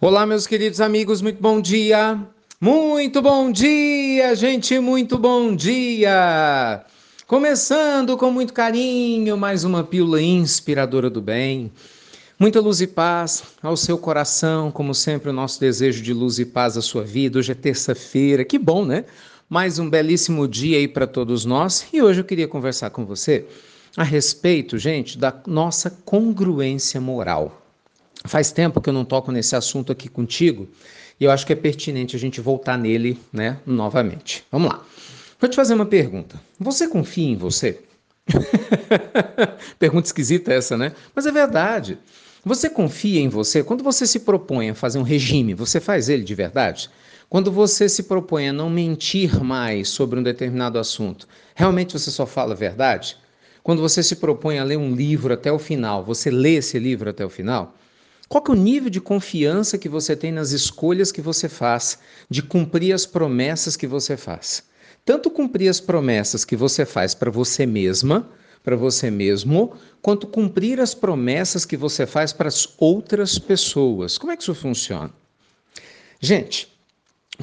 Olá, meus queridos amigos, muito bom dia! Muito bom dia, gente, muito bom dia! Começando com muito carinho, mais uma pílula inspiradora do bem. Muita luz e paz ao seu coração, como sempre, o nosso desejo de luz e paz à sua vida. Hoje é terça-feira, que bom, né? Mais um belíssimo dia aí para todos nós. E hoje eu queria conversar com você a respeito, gente, da nossa congruência moral. Faz tempo que eu não toco nesse assunto aqui contigo e eu acho que é pertinente a gente voltar nele, né, novamente. Vamos lá. Vou te fazer uma pergunta. Você confia em você? pergunta esquisita essa, né? Mas é verdade. Você confia em você? Quando você se propõe a fazer um regime, você faz ele de verdade? Quando você se propõe a não mentir mais sobre um determinado assunto, realmente você só fala a verdade? Quando você se propõe a ler um livro até o final, você lê esse livro até o final? Qual é o nível de confiança que você tem nas escolhas que você faz, de cumprir as promessas que você faz? Tanto cumprir as promessas que você faz para você mesma, para você mesmo, quanto cumprir as promessas que você faz para as outras pessoas. Como é que isso funciona? Gente,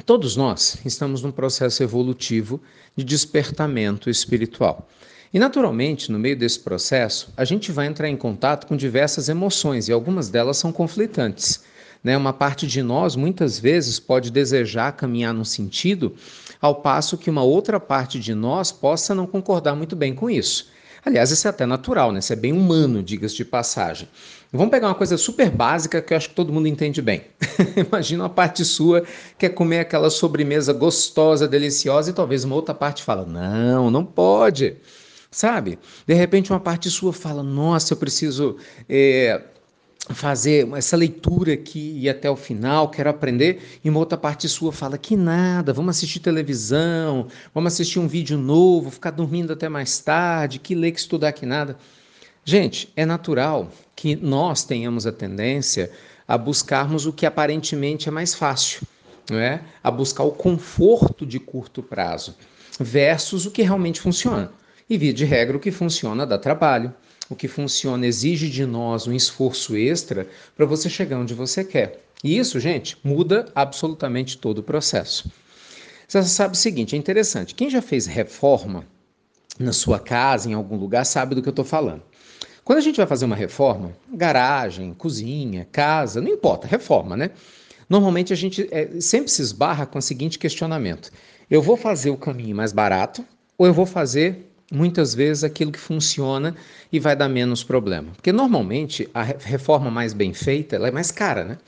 todos nós estamos num processo evolutivo de despertamento espiritual. E naturalmente, no meio desse processo, a gente vai entrar em contato com diversas emoções e algumas delas são conflitantes. Né? Uma parte de nós muitas vezes pode desejar caminhar num sentido, ao passo que uma outra parte de nós possa não concordar muito bem com isso. Aliás, isso é até natural, né? Isso é bem humano, diga-se de passagem. Vamos pegar uma coisa super básica que eu acho que todo mundo entende bem. Imagina uma parte sua quer comer aquela sobremesa gostosa, deliciosa, e talvez uma outra parte fala: não, não pode sabe? De repente uma parte sua fala, nossa, eu preciso é, fazer essa leitura aqui e até o final, quero aprender, e uma outra parte sua fala que nada, vamos assistir televisão, vamos assistir um vídeo novo, ficar dormindo até mais tarde, que ler, que estudar, que nada. Gente, é natural que nós tenhamos a tendência a buscarmos o que aparentemente é mais fácil, não é? A buscar o conforto de curto prazo versus o que realmente funciona. E via de regra, o que funciona dá trabalho, o que funciona exige de nós um esforço extra para você chegar onde você quer. E isso, gente, muda absolutamente todo o processo. Você sabe o seguinte, é interessante, quem já fez reforma na sua casa, em algum lugar, sabe do que eu estou falando. Quando a gente vai fazer uma reforma, garagem, cozinha, casa, não importa, reforma, né? Normalmente a gente é, sempre se esbarra com o seguinte questionamento: eu vou fazer o caminho mais barato ou eu vou fazer muitas vezes aquilo que funciona e vai dar menos problema. Porque normalmente a reforma mais bem feita é mais cara, né?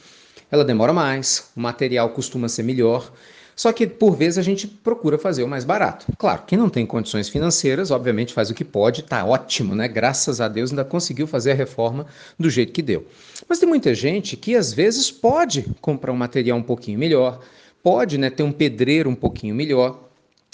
Ela demora mais, o material costuma ser melhor. Só que por vezes a gente procura fazer o mais barato. Claro, quem não tem condições financeiras, obviamente faz o que pode, tá ótimo, né? Graças a Deus ainda conseguiu fazer a reforma do jeito que deu. Mas tem muita gente que às vezes pode comprar um material um pouquinho melhor, pode, né, ter um pedreiro um pouquinho melhor,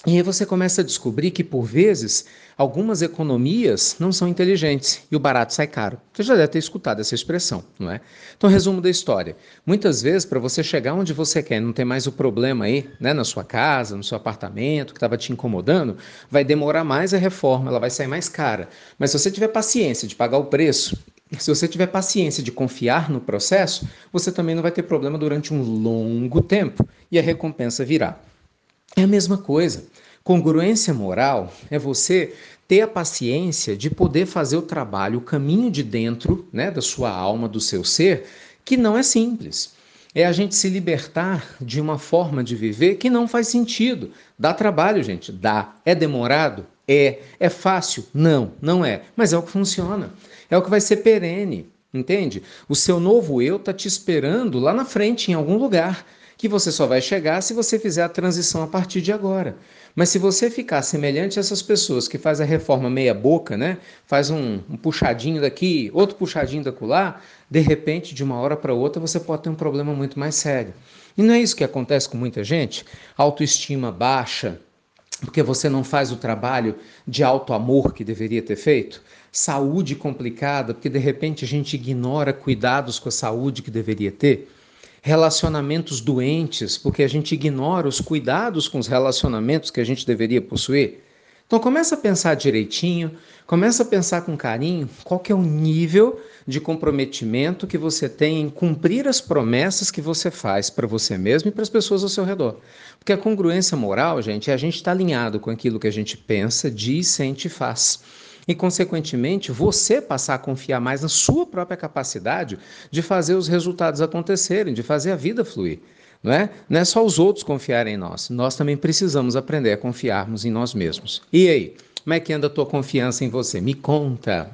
e aí você começa a descobrir que, por vezes, algumas economias não são inteligentes e o barato sai caro. Você já deve ter escutado essa expressão, não é? Então, resumo da história. Muitas vezes, para você chegar onde você quer, não ter mais o problema aí, né, na sua casa, no seu apartamento, que estava te incomodando, vai demorar mais a reforma, ela vai sair mais cara. Mas se você tiver paciência de pagar o preço, se você tiver paciência de confiar no processo, você também não vai ter problema durante um longo tempo e a recompensa virá. É a mesma coisa. Congruência moral é você ter a paciência de poder fazer o trabalho, o caminho de dentro né, da sua alma, do seu ser, que não é simples. É a gente se libertar de uma forma de viver que não faz sentido. Dá trabalho, gente? Dá. É demorado? É. É fácil? Não, não é. Mas é o que funciona. É o que vai ser perene. Entende? O seu novo eu está te esperando lá na frente, em algum lugar que você só vai chegar se você fizer a transição a partir de agora. Mas se você ficar semelhante a essas pessoas que faz a reforma meia boca, né? Faz um, um puxadinho daqui, outro puxadinho lá, de repente, de uma hora para outra, você pode ter um problema muito mais sério. E não é isso que acontece com muita gente? Autoestima baixa, porque você não faz o trabalho de alto amor que deveria ter feito, saúde complicada, porque de repente a gente ignora cuidados com a saúde que deveria ter relacionamentos doentes, porque a gente ignora os cuidados com os relacionamentos que a gente deveria possuir. Então começa a pensar direitinho, começa a pensar com carinho qual é o nível de comprometimento que você tem em cumprir as promessas que você faz para você mesmo e para as pessoas ao seu redor. Porque a congruência moral, gente, é a gente estar tá alinhado com aquilo que a gente pensa, diz, sente e faz e, consequentemente, você passar a confiar mais na sua própria capacidade de fazer os resultados acontecerem, de fazer a vida fluir. Não é? não é só os outros confiarem em nós, nós também precisamos aprender a confiarmos em nós mesmos. E aí? Como é que anda a tua confiança em você? Me conta.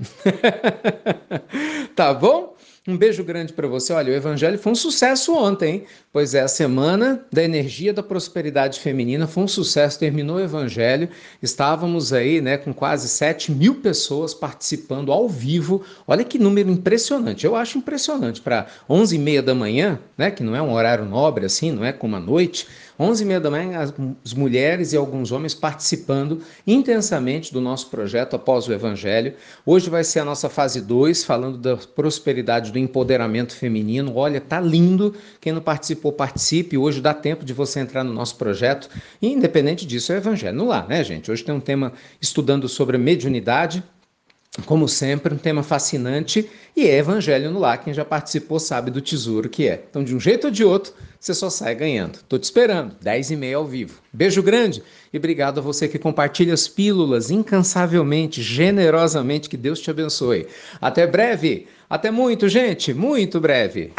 tá bom? Um beijo grande para você. Olha, o Evangelho foi um sucesso ontem, hein? Pois é, a semana da energia da prosperidade feminina foi um sucesso. Terminou o Evangelho, estávamos aí, né, com quase 7 mil pessoas participando ao vivo. Olha que número impressionante. Eu acho impressionante para 11 e meia da manhã, né, que não é um horário nobre assim, não é como a noite 11 e meia da manhã, as mulheres e alguns homens participando intensamente do nosso projeto após o Evangelho. Hoje vai ser a nossa fase 2, falando da prosperidade do empoderamento feminino. Olha, tá lindo. Quem não participou, participe. Hoje dá tempo de você entrar no nosso projeto. E, independente disso, é o Evangelho no lar, né, gente? Hoje tem um tema estudando sobre mediunidade como sempre, um tema fascinante e é Evangelho no Lar. Quem já participou sabe do tesouro que é. Então, de um jeito ou de outro, você só sai ganhando. Tô te esperando, 10 e meia ao vivo. Beijo grande e obrigado a você que compartilha as pílulas incansavelmente, generosamente. Que Deus te abençoe. Até breve. Até muito, gente. Muito breve.